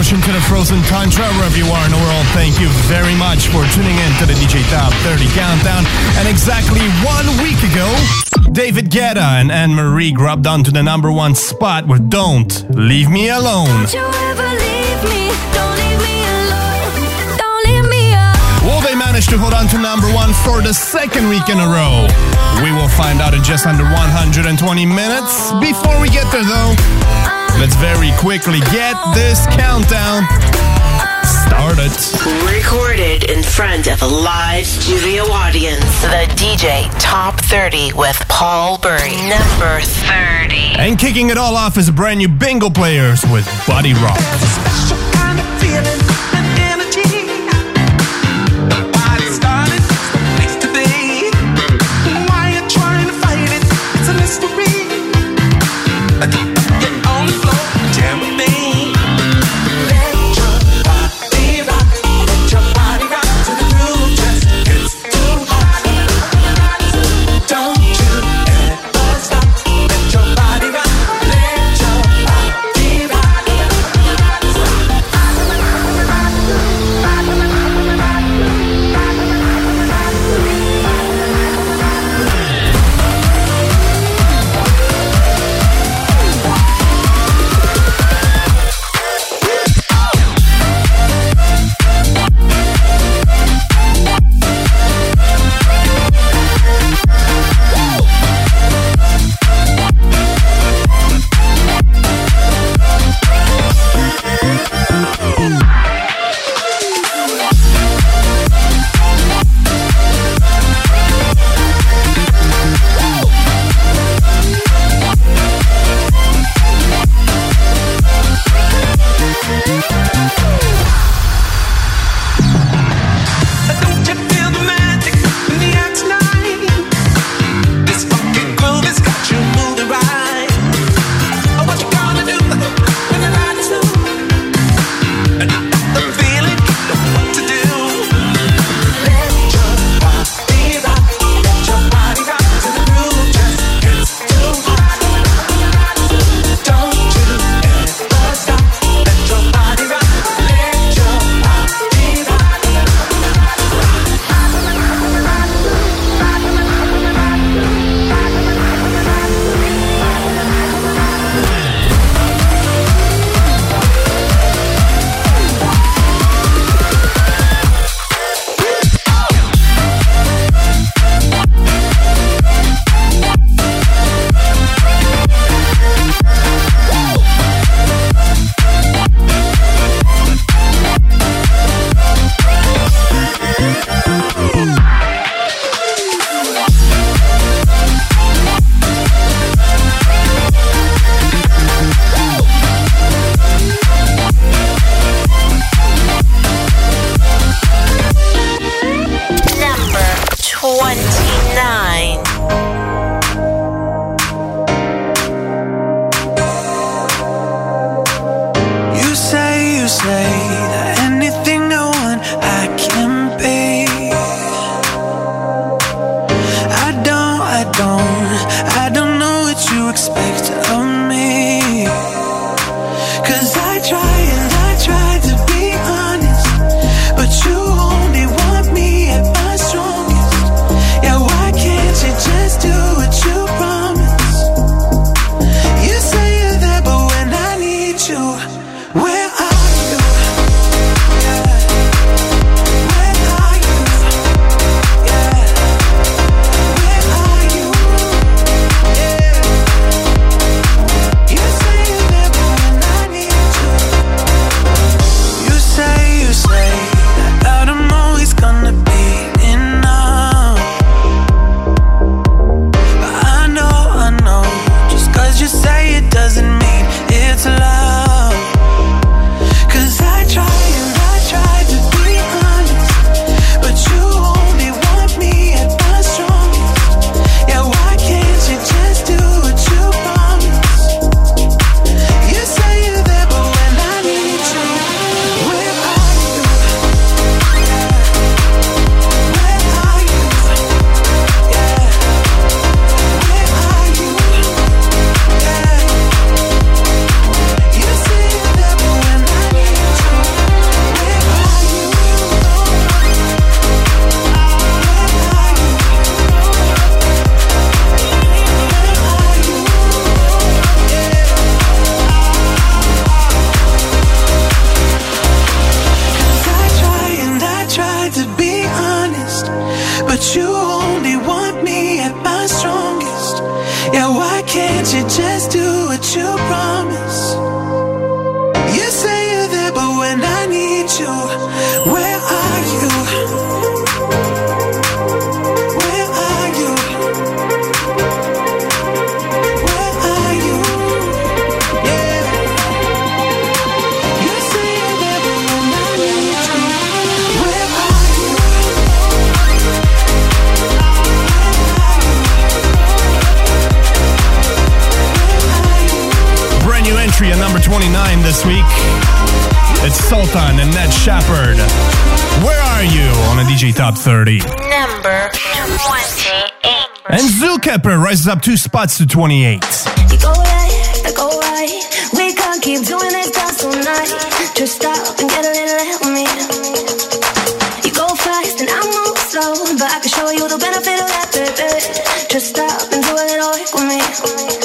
to the frozen tundra, wherever you are in the world, thank you very much for tuning in to the DJ Top 30 Countdown. And exactly one week ago, David Guetta and Anne Marie grubbed onto the number one spot with Don't Leave Me Alone. Will they manage to hold on to number one for the second week in a row? We will find out in just under 120 minutes. Before we get there, though, let's very quickly get this countdown started. Recorded in front of a live studio audience. The DJ Top 30 with Paul Bury. Number 30. And kicking it all off is a brand new bingo players with Body Rock. Energy Top 30. Number 28. And Zookeper rises up two spots to 28. You go right, I go right. We can't keep doing night. Just stop and get a little help me. You go fast and I slow, but I can show you the benefit of that, baby. Just stop and do a little work with me.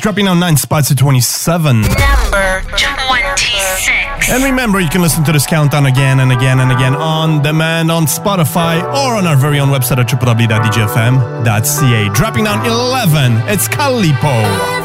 Dropping down 9 spots to 27. Number 26. And remember, you can listen to this countdown again and again and again on demand on Spotify or on our very own website at www.djfm.ca. Dropping down 11, it's Calippo.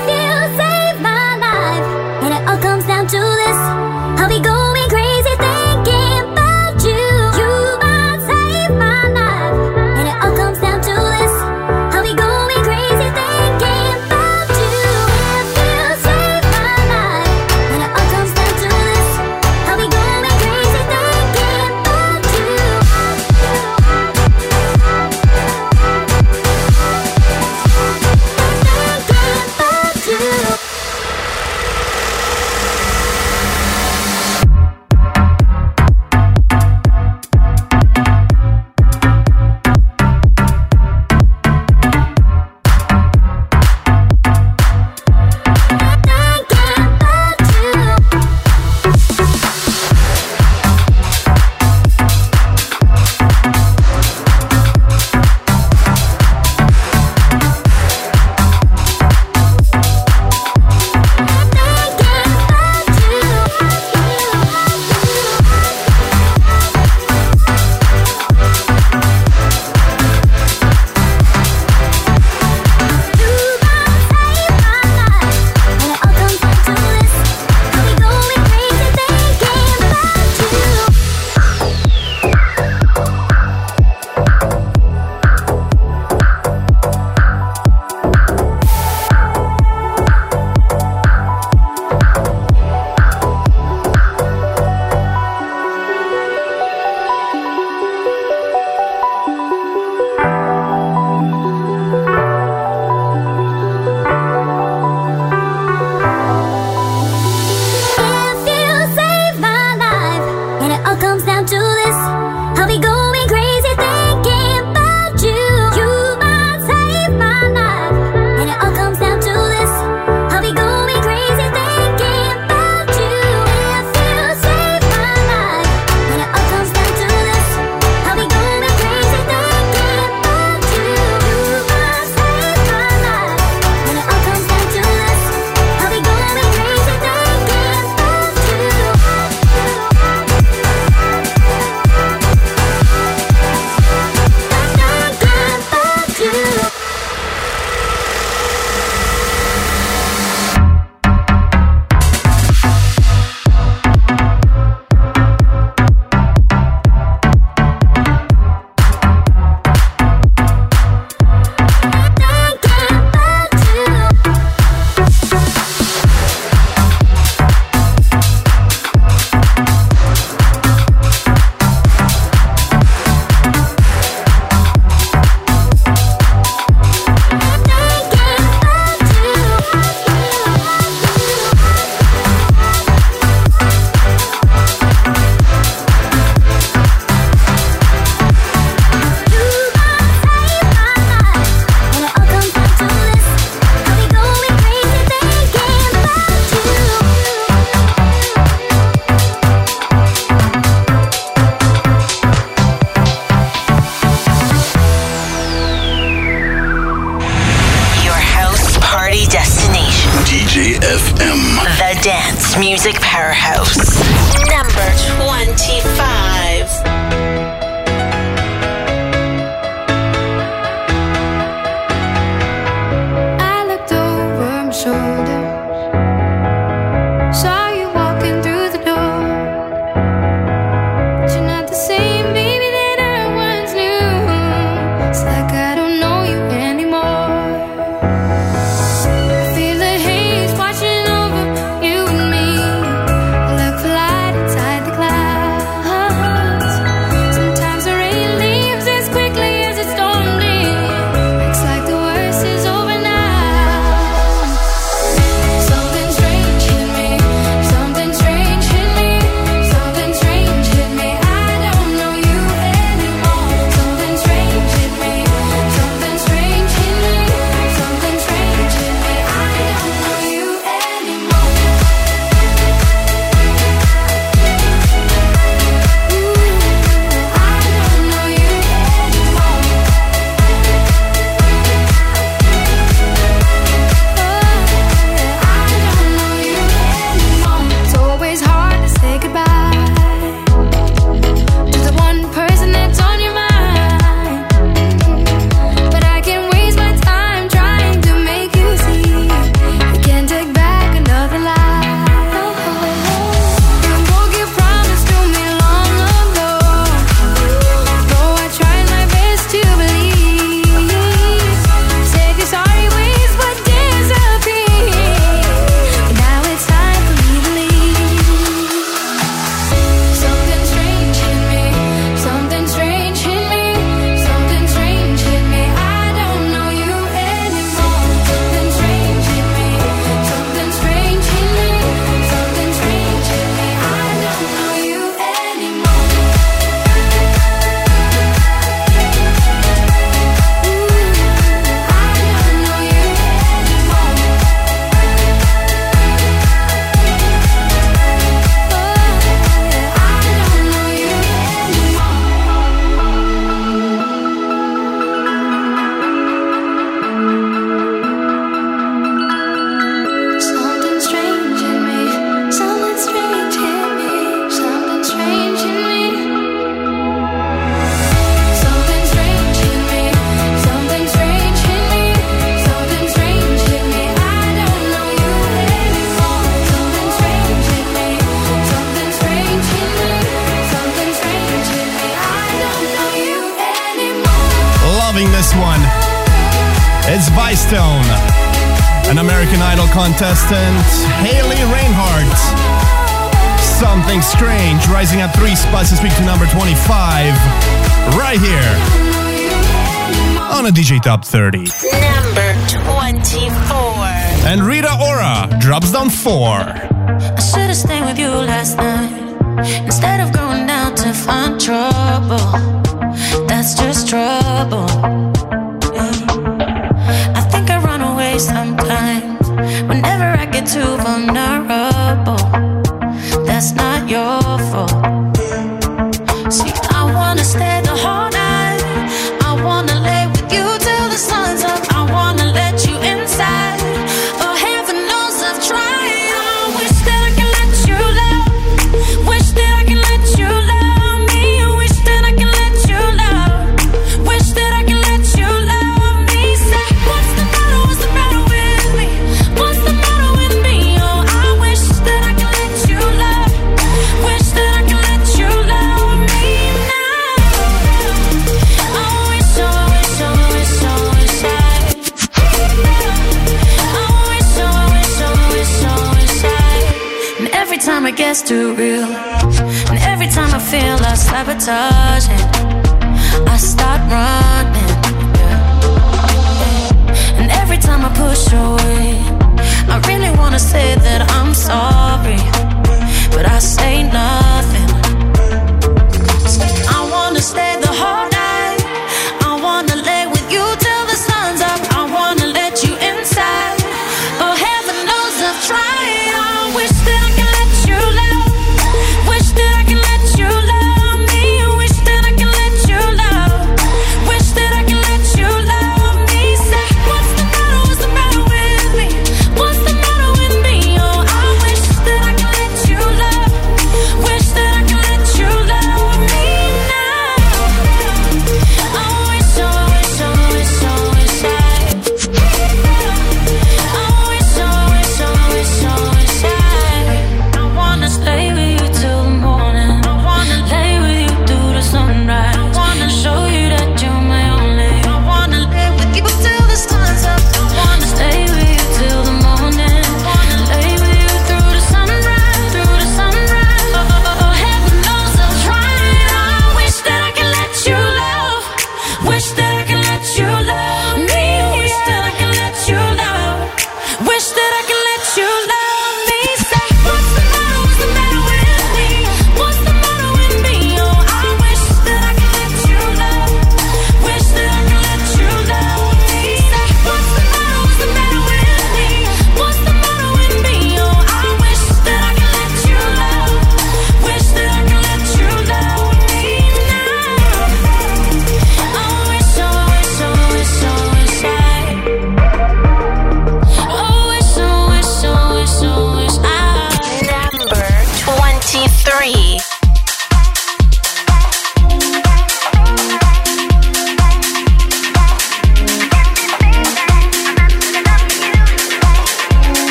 2004.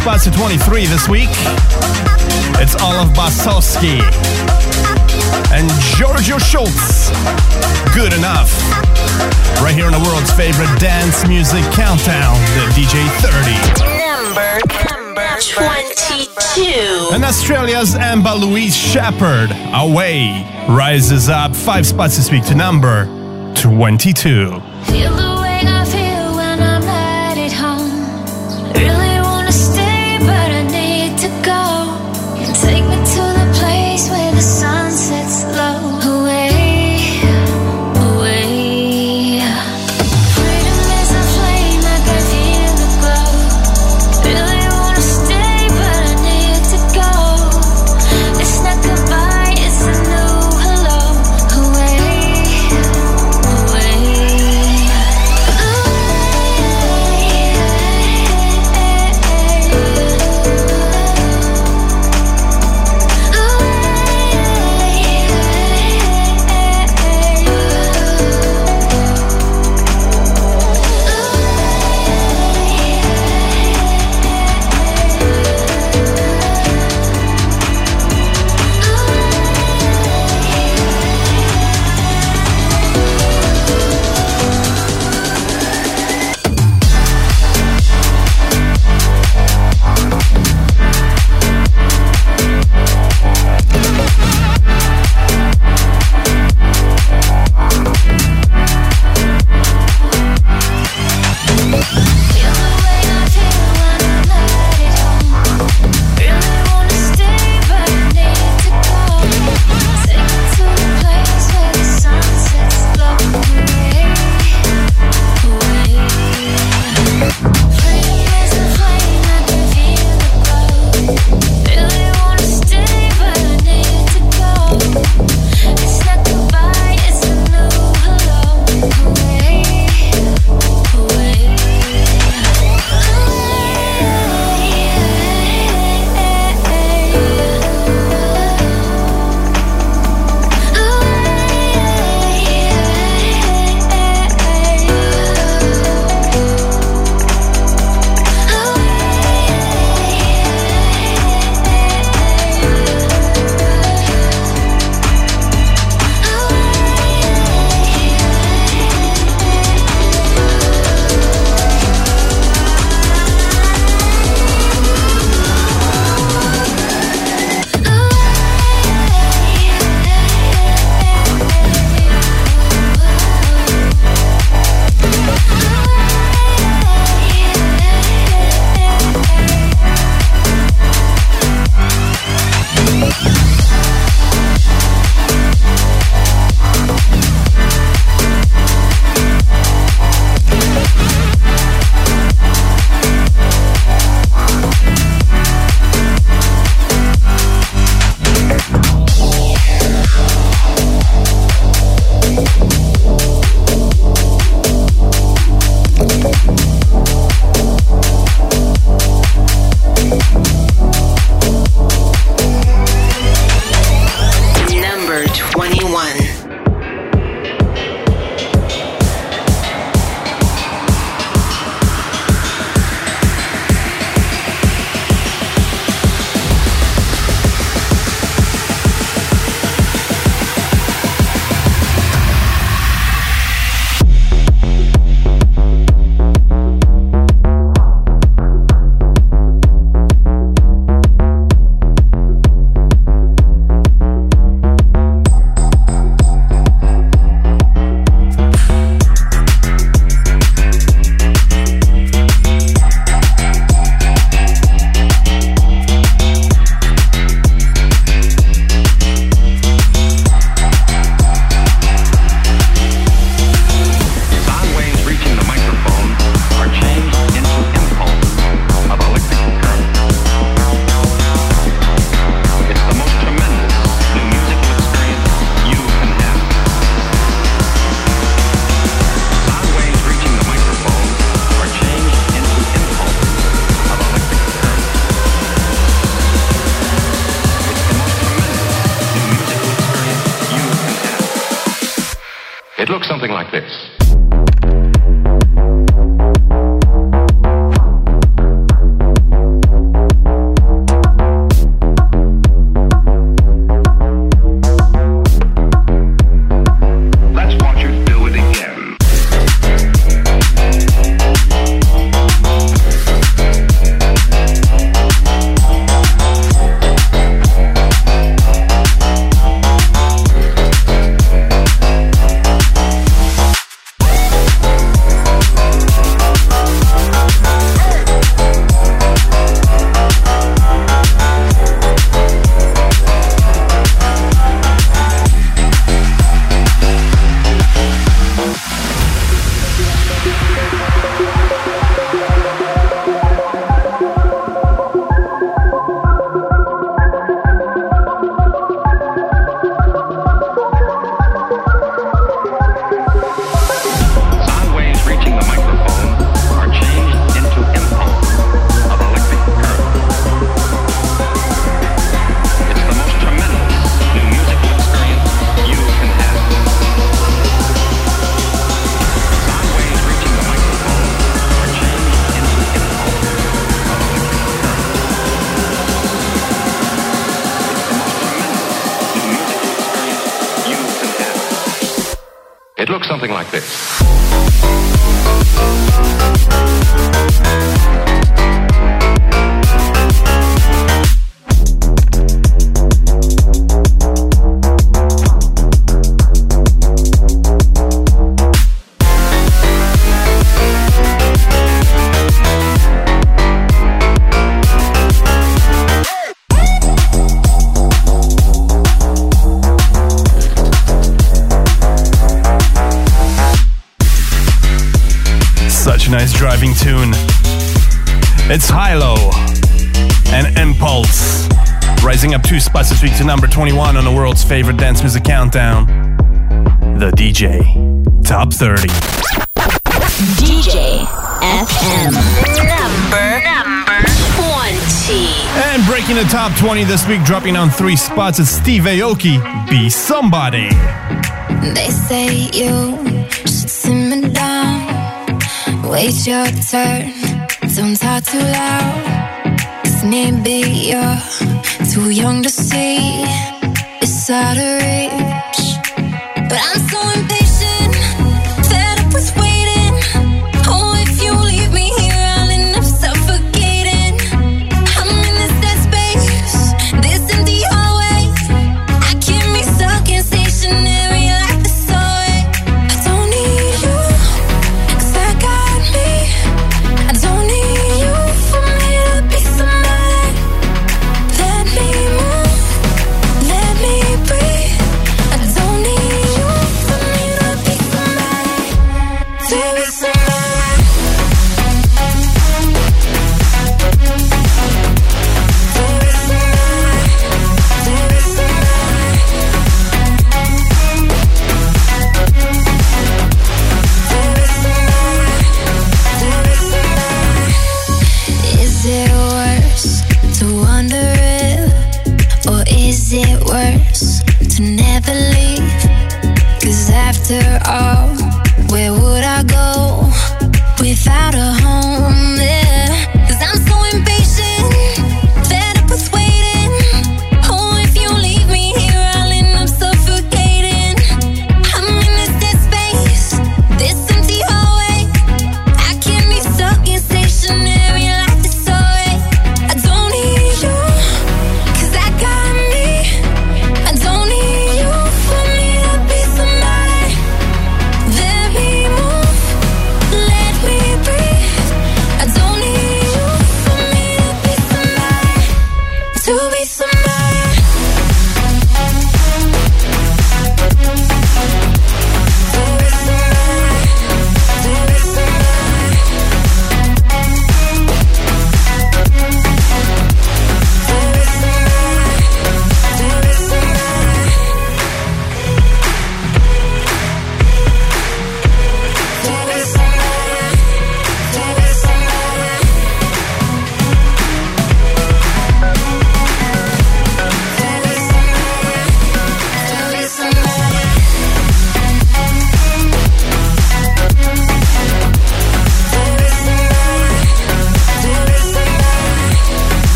Spots to 23 this week. It's Olav Basoski and Giorgio Schultz. Good enough. Right here on the world's favorite dance music countdown, the DJ 30. Number, number 22. And Australia's Amber Louise Shepherd, Away, rises up five spots this week to number 22. Okay. this week to number 21 on the world's favorite dance music countdown The DJ Top 30. DJ FM. Number, number 20. And breaking the top 20 this week, dropping on three spots, is Steve Aoki, Be Somebody. They say you should simmer down, wait your turn, don't talk too loud. Cause maybe you're too young to see, it's out of reach, but I'm.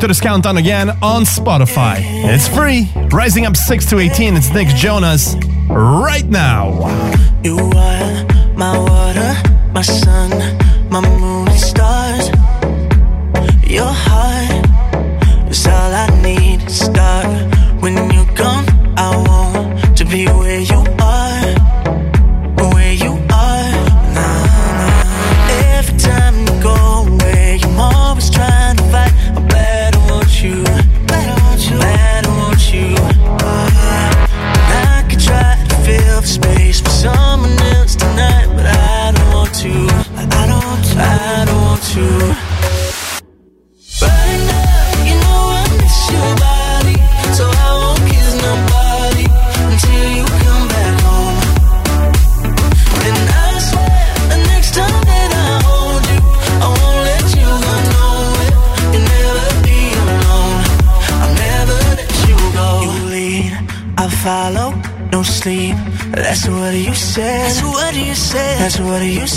to this countdown again on Spotify. It's free. Rising up 6 to 18, it's Nick Jonas right now. You are my water, my sun, my moon, stars, your heart.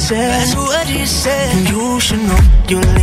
said. That's what he said. You should know you live.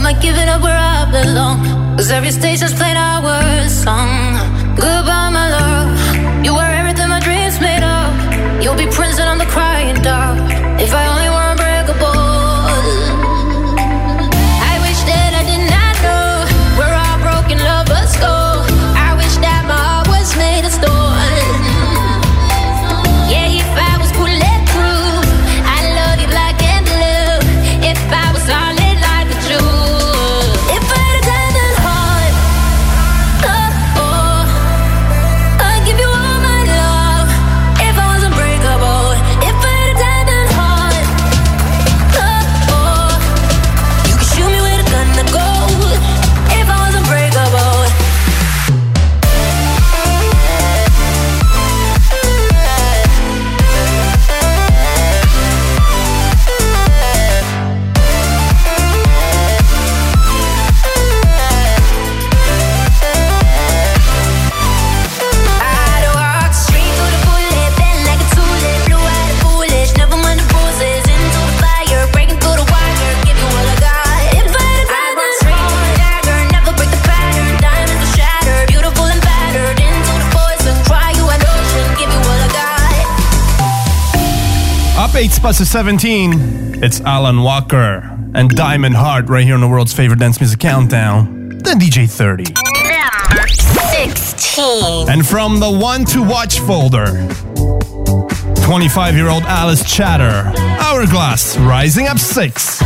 I'm not giving up where I belong. Cause every station's playing our song. Goodbye, my love. You were everything my dreams made of. You'll be prison on the crying dark. past 17, it's Alan Walker and Diamond Heart right here on the world's favorite dance music countdown, the DJ 30. Number 16. And from the one to watch folder, 25 year old Alice Chater, Hourglass, Rising Up 6.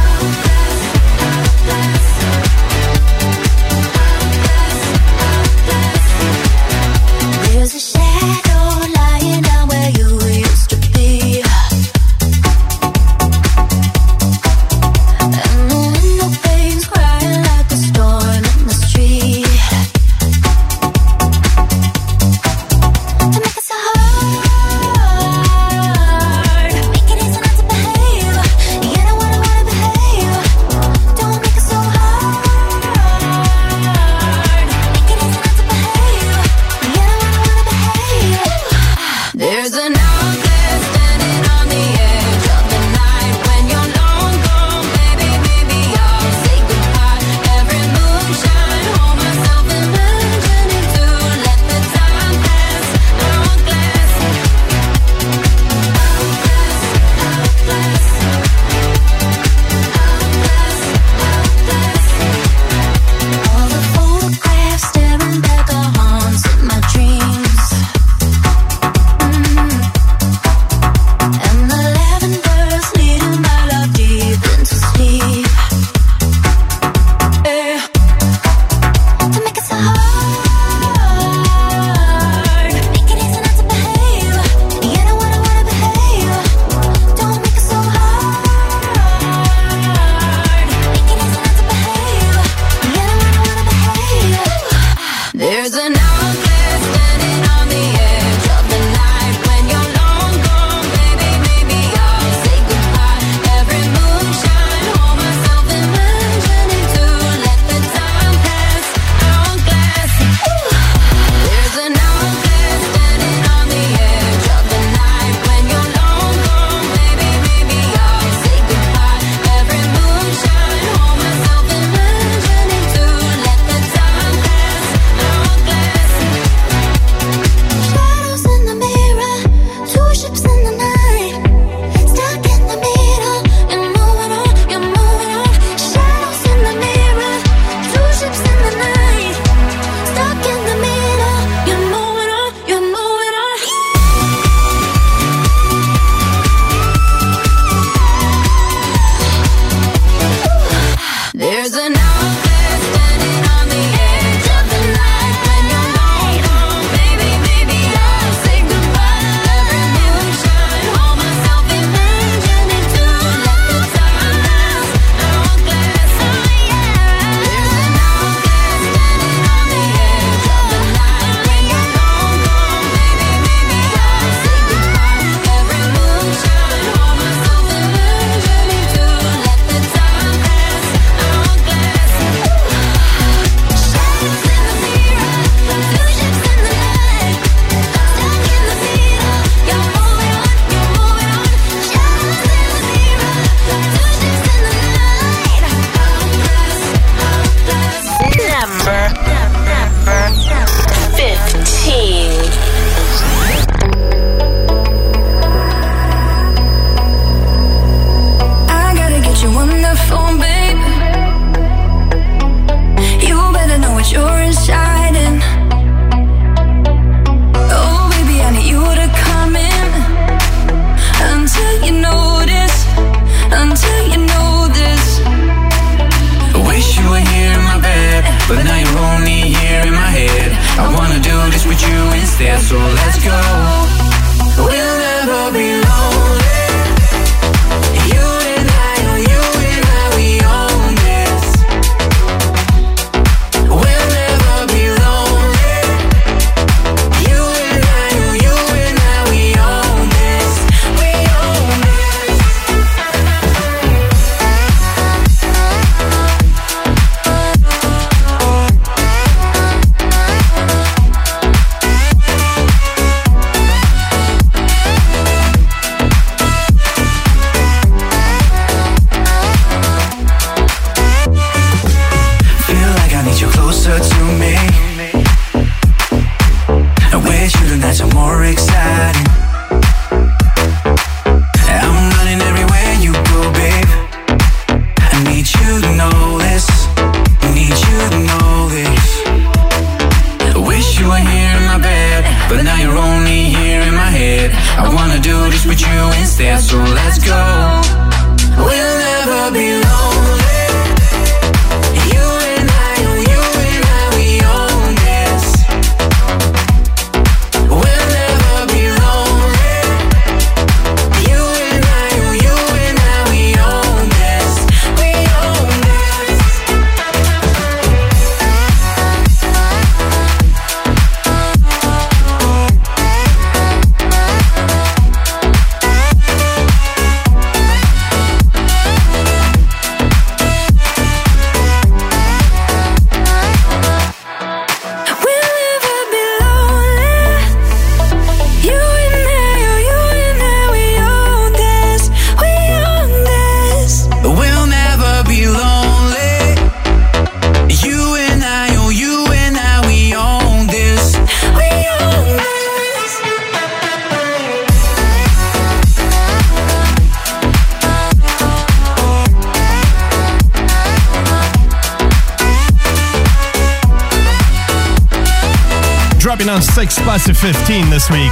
To 15 this week.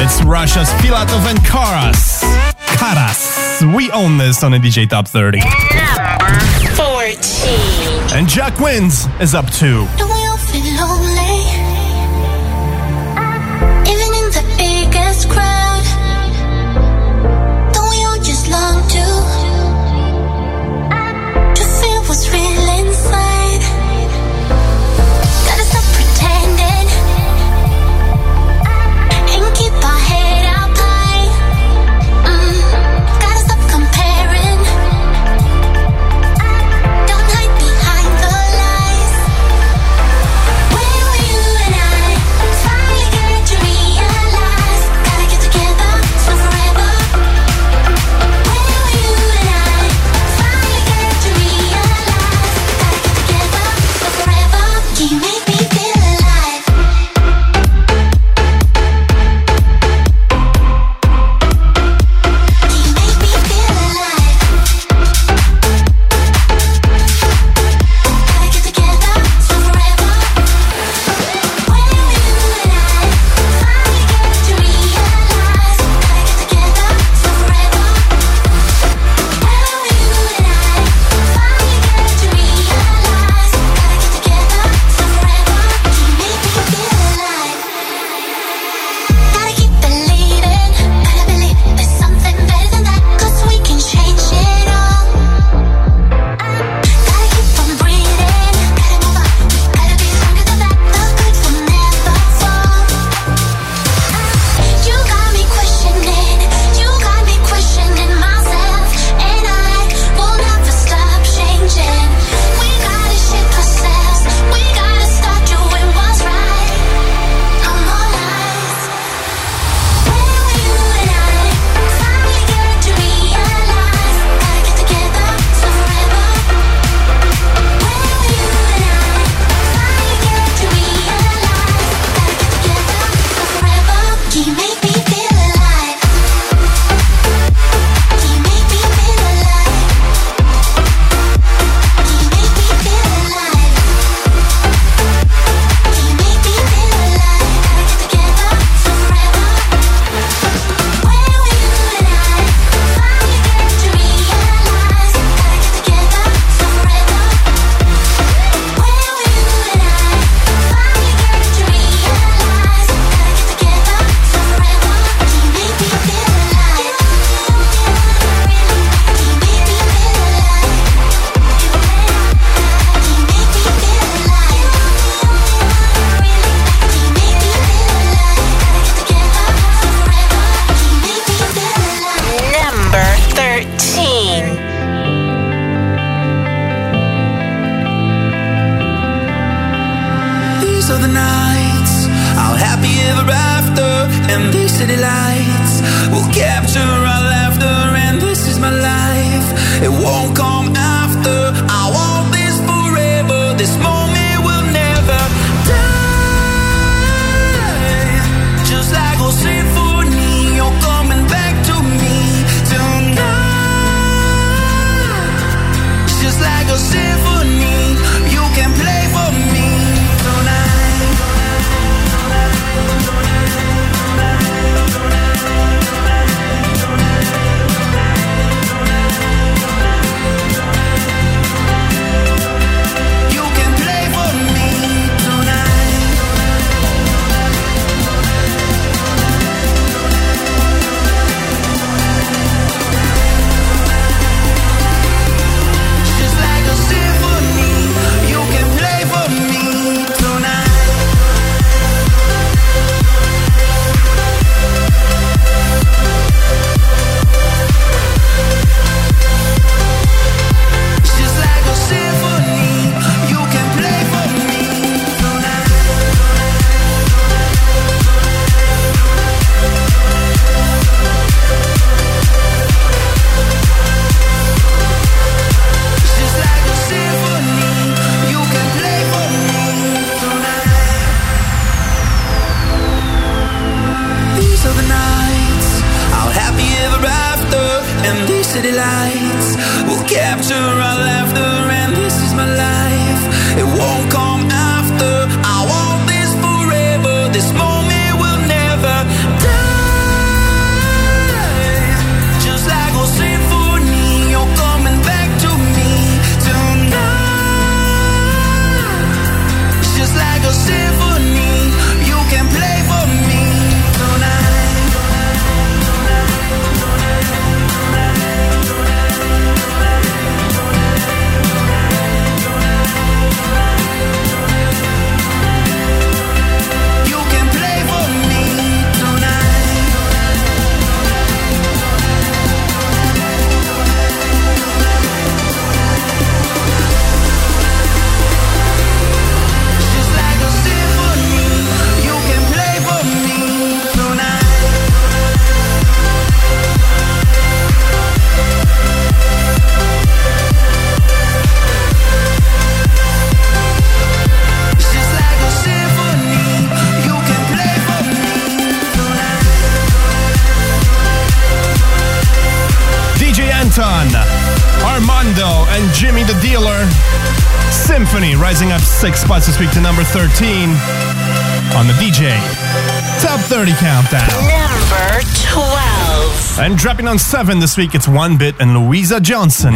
It's Russia's Filatov and Karas. Karas. We own this on a DJ Top 30. Number 14. And Jack Wins is up too. wants to speak to number 13 on the DJ Top 30 Countdown. Number 12. And dropping on 7 this week, it's One Bit and Louisa Johnson.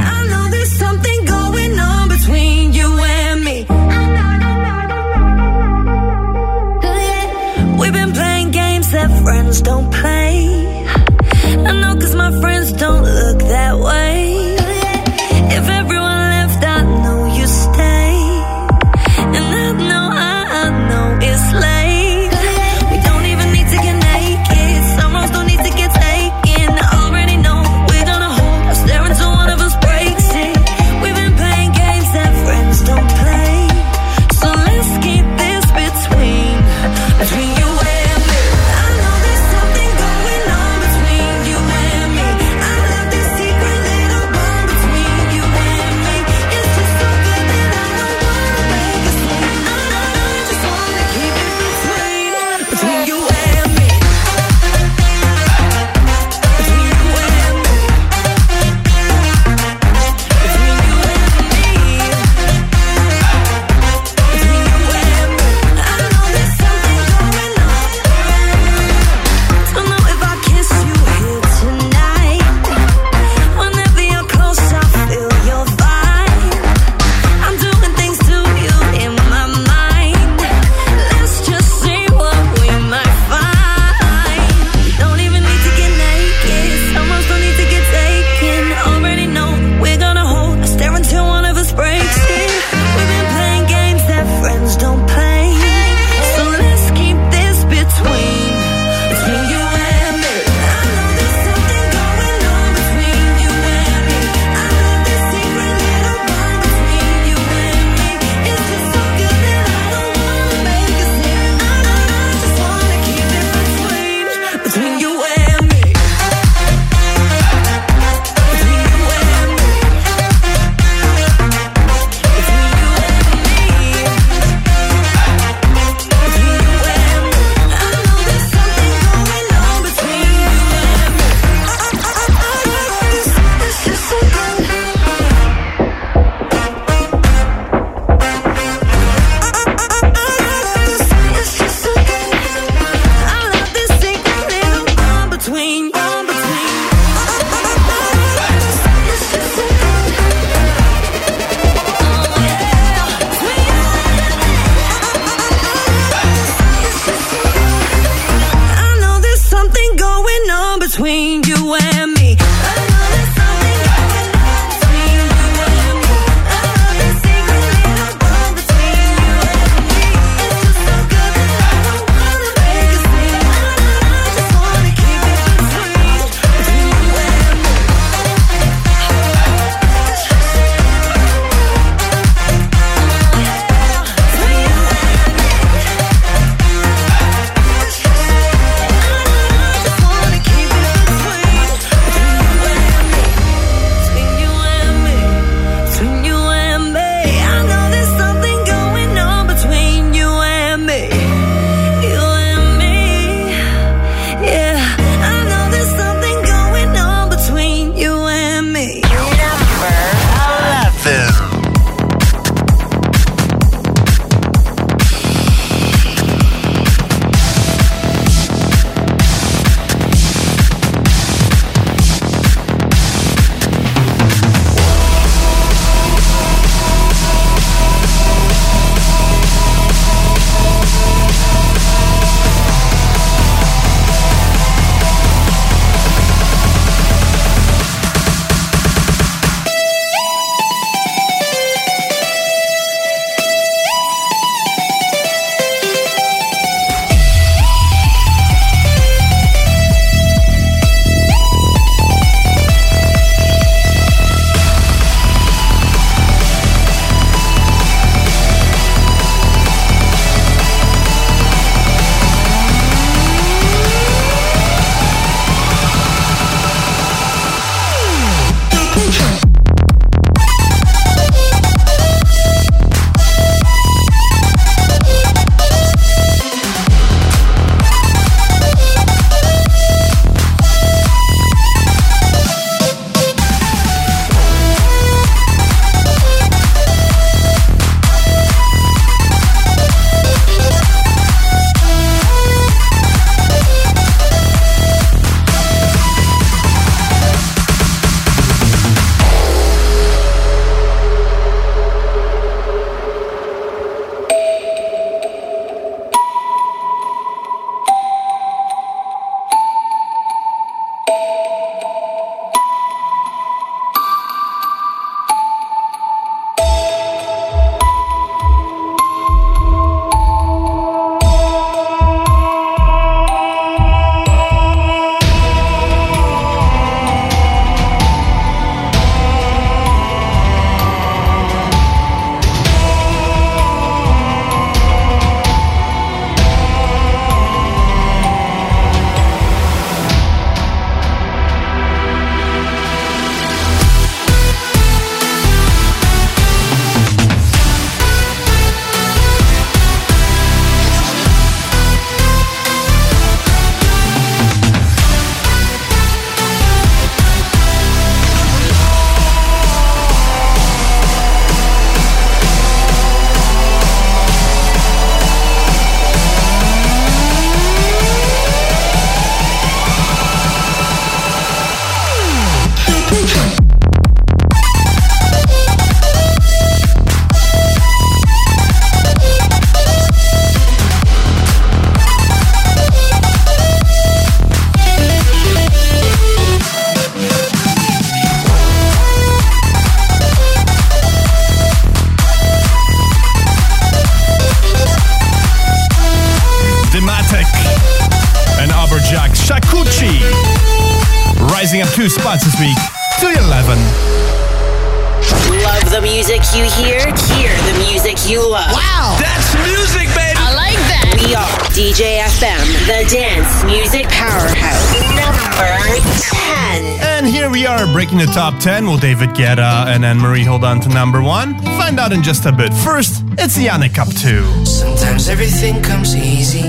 Guetta uh, and Anne Marie hold on to number one? Find out in just a bit. First, it's Janieck up to. Sometimes everything comes easy.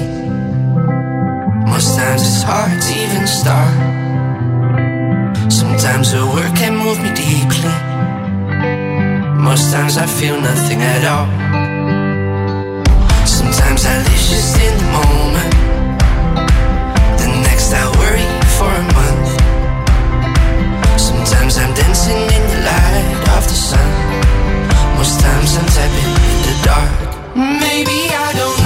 Most times it's hard to even start. Sometimes the work can move me deeply. Most times I feel nothing at all. Sometimes I live just in the moment. first time I'm tapping the dark. Maybe I don't.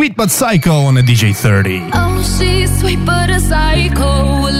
Sweet But Psycho on a DJ 30. Oh, she's sweet but a psycho.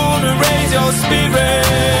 spirit.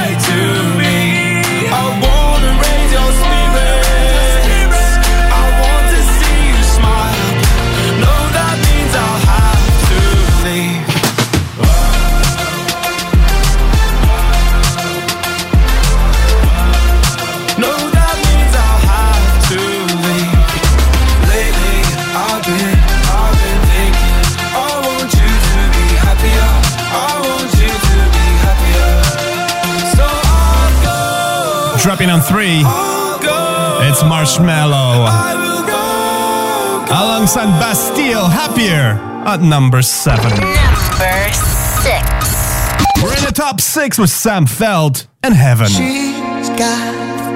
three. It's Marshmello. Alongside Bastille, happier at number seven. Number six. We're in the top six with Sam Feldt and Heaven. She's got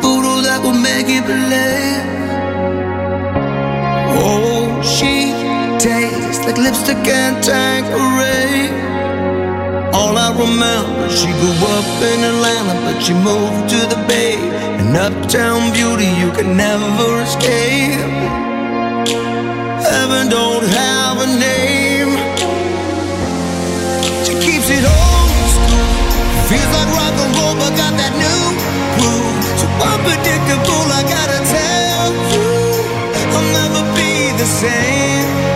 voodoo that will make it blame. Oh, she tastes like lipstick and tangerine. All I remember, she grew up in Atlanta, but she moved to the Bay Uptown beauty you can never escape. Heaven don't have a name. She keeps it old school. Feels like rock and roll, but got that new groove. So unpredictable, I gotta tell you, I'll never be the same.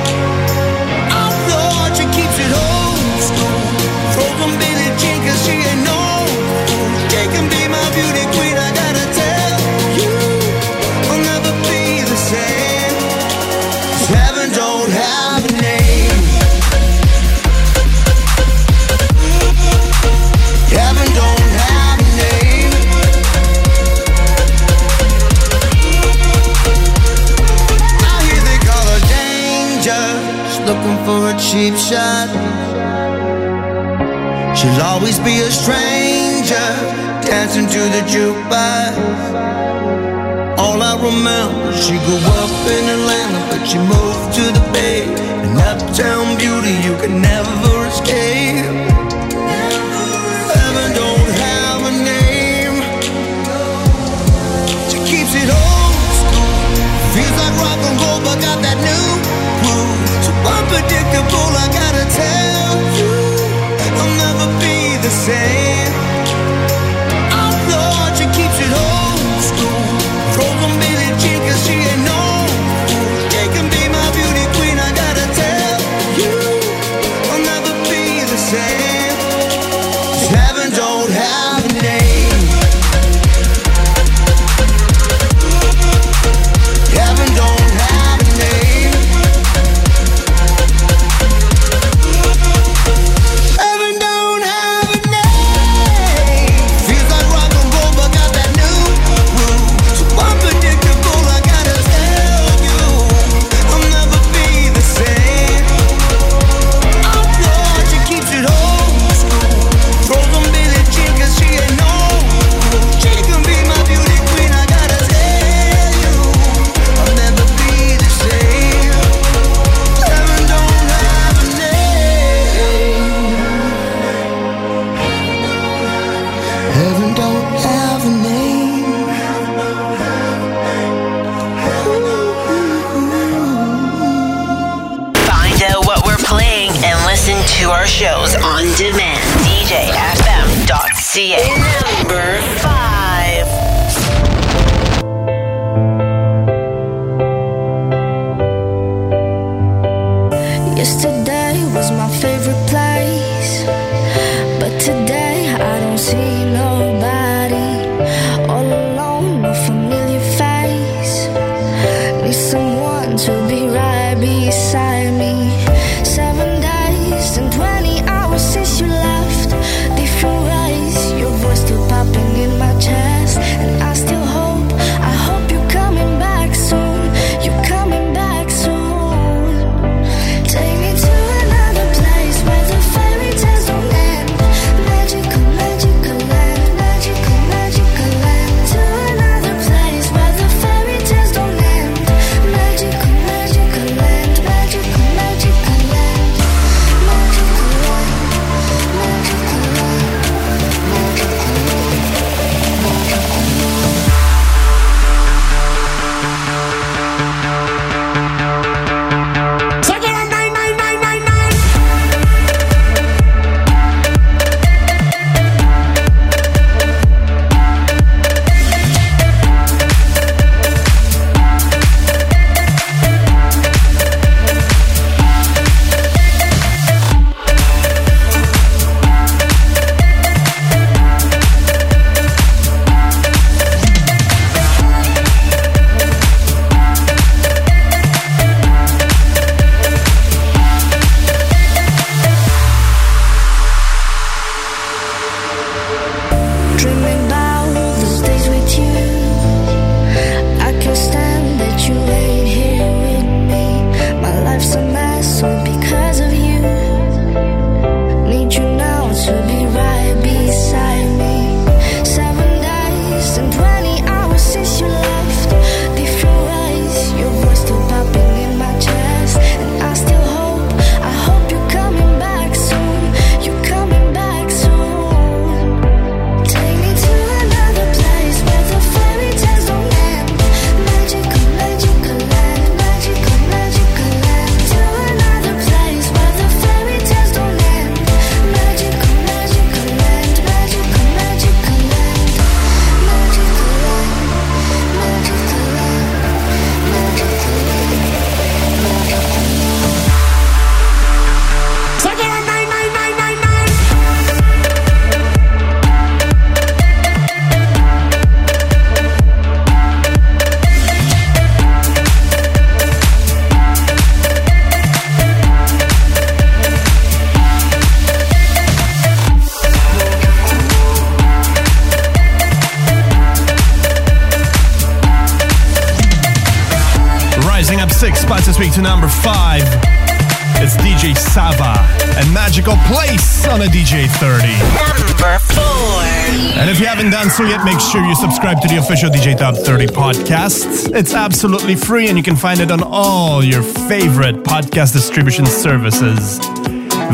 Make sure you subscribe to the official DJ Top 30 podcast. It's absolutely free and you can find it on all your favorite podcast distribution services.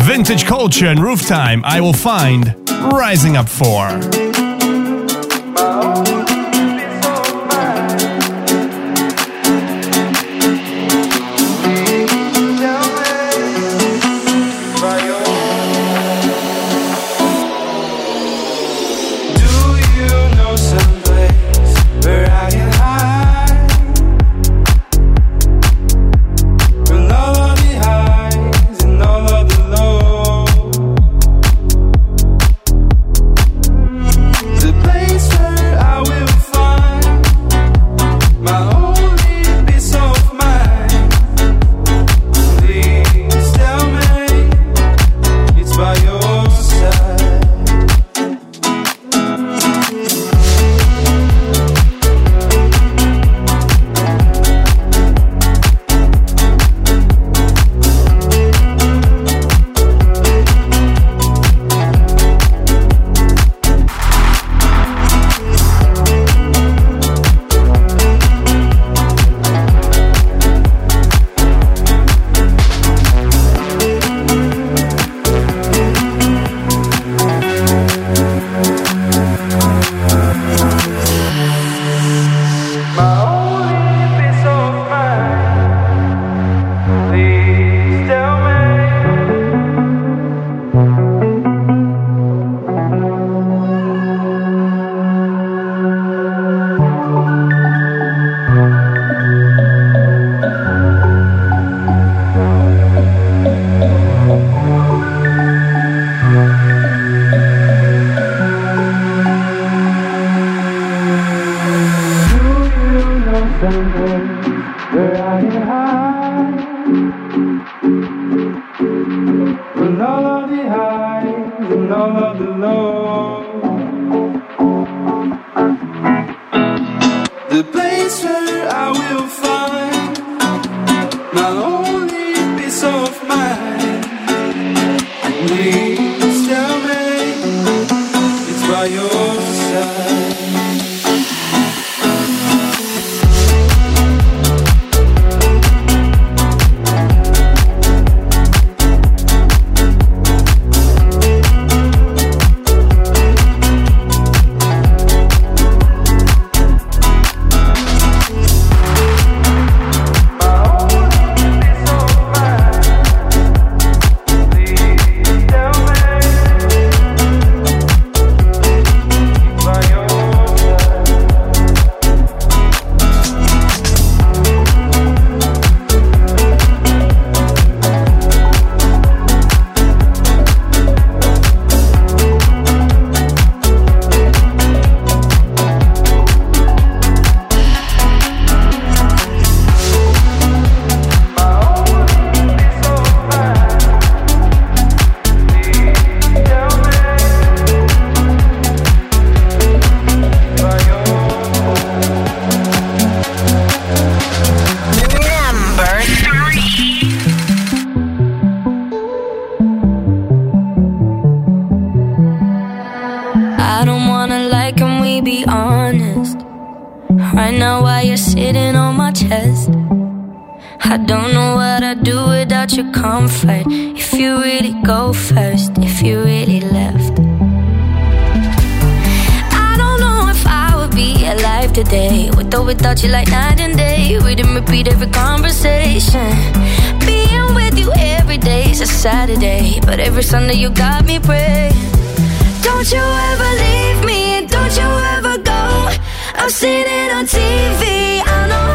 Vintage culture and Rooftime, I will find Rising Up for. Sitting on my chest, I don't know what I'd do without your comfort. If you really go first, if you really left. I don't know if I would be alive today, with or without you, like night and day. Read and repeat every conversation. Being with you every day is a Saturday, but every Sunday you got me praying. Don't you ever leave me, don't you ever. I've seen it on TV, I know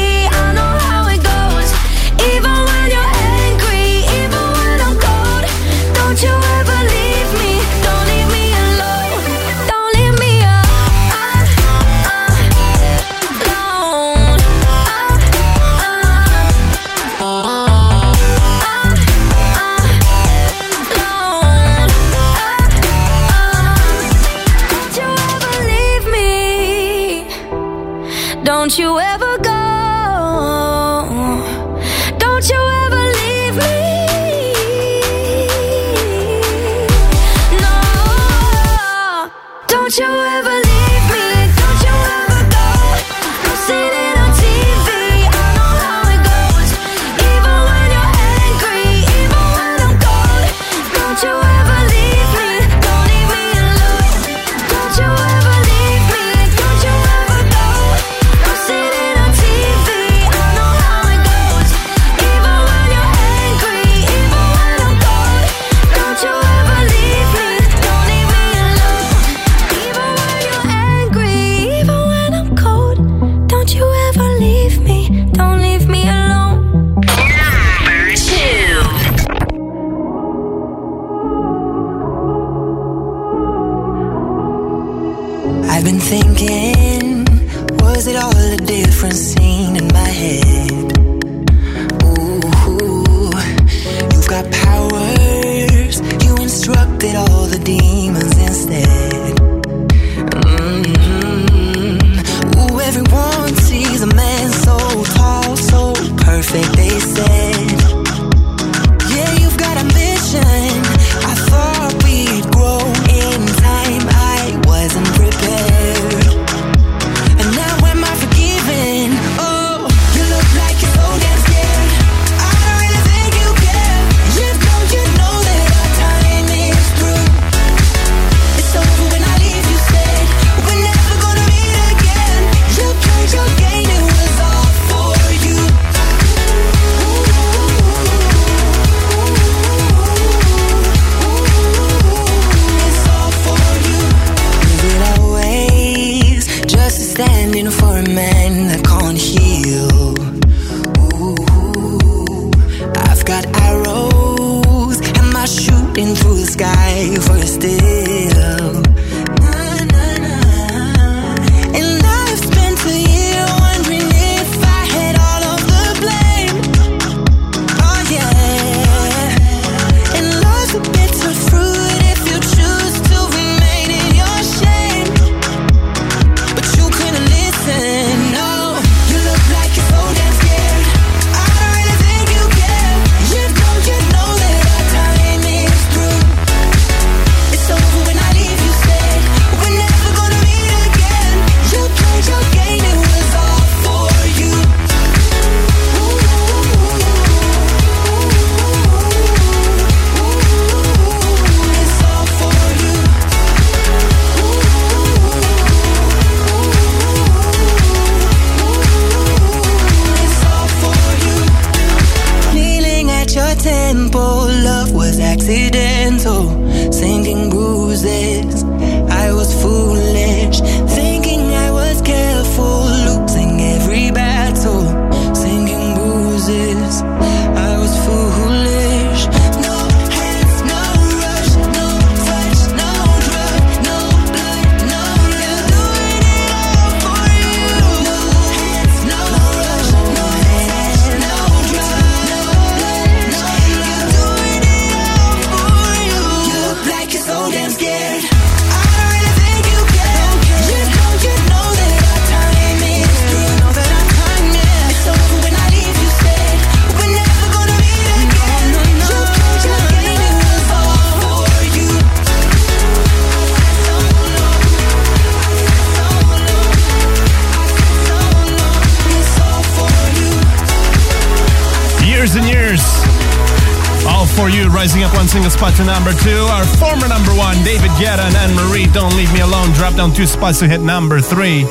two spots to hit number three.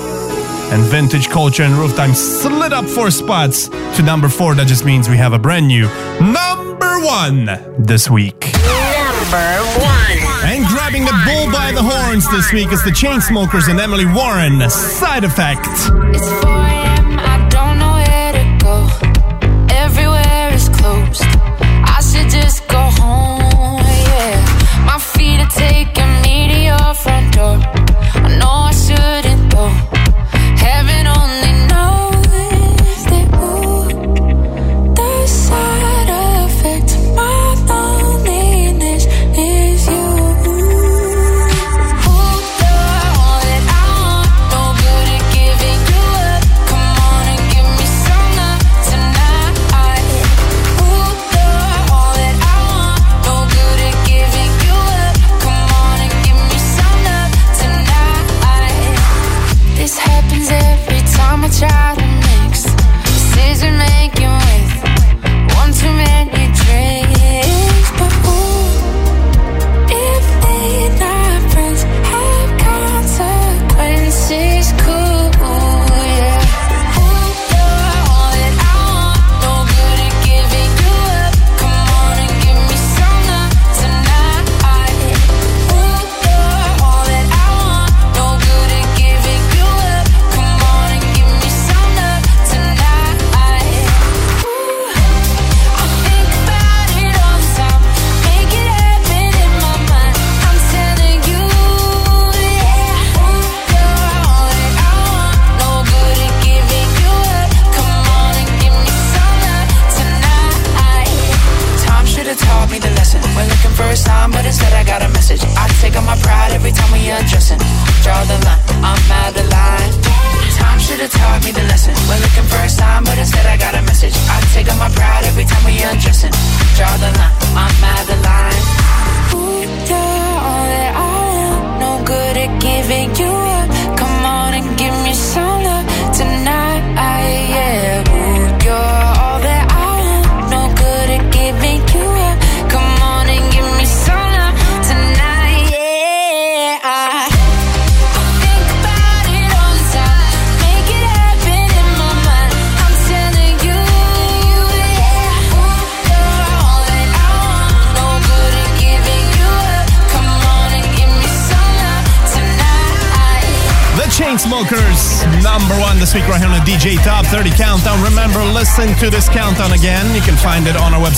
And Vintage Culture and Rooftime slid up four spots to number four. That just means we have a brand new number one this week. Number one. And grabbing the bull by the horns this week is the Chainsmokers and Emily Warren. Side effect. It's 4 a.m. I don't know where to go. Everywhere is closed. I should just go home. Yeah, my feet are taking me to your front door.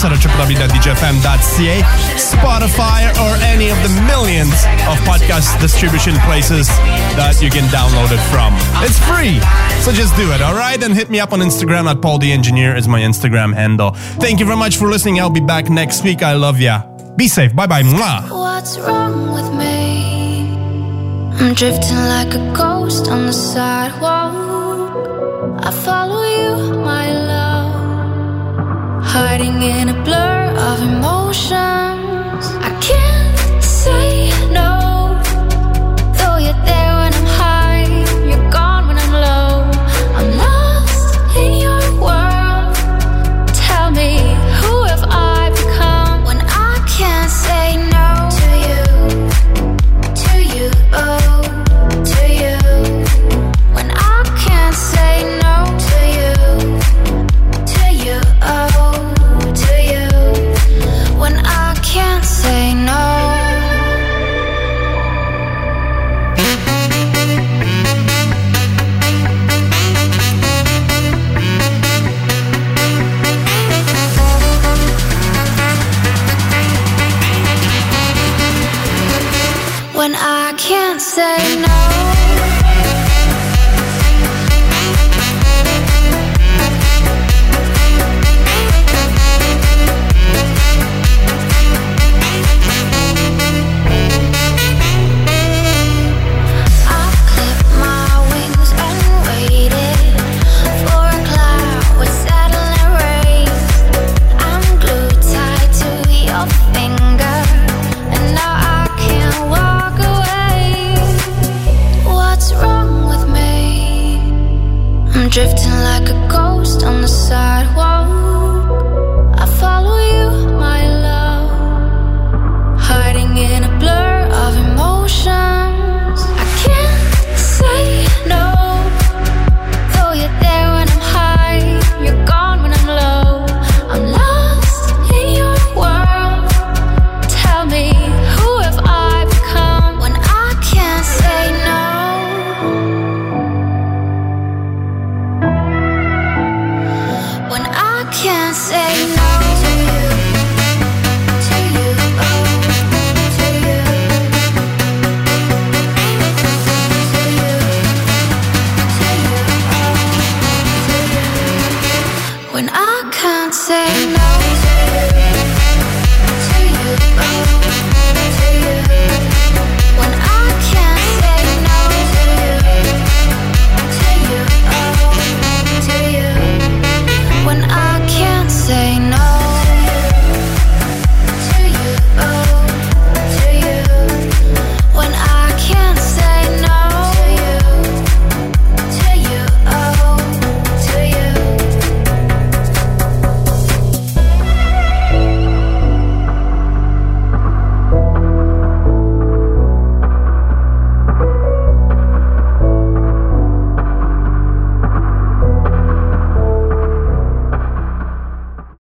at www.djfm.ca, Spotify, or any of the millions of podcast distribution places that you can download it from. It's free, so just do it, all right? And hit me up on Instagram at Paul the Engineer is my Instagram handle. Thank you very much for listening. I'll be back next week. I love ya. Be safe. Bye bye. What's wrong with me? I'm drifting like a ghost on the sidewalk. I follow you, my in a blur of emotion. say no. like a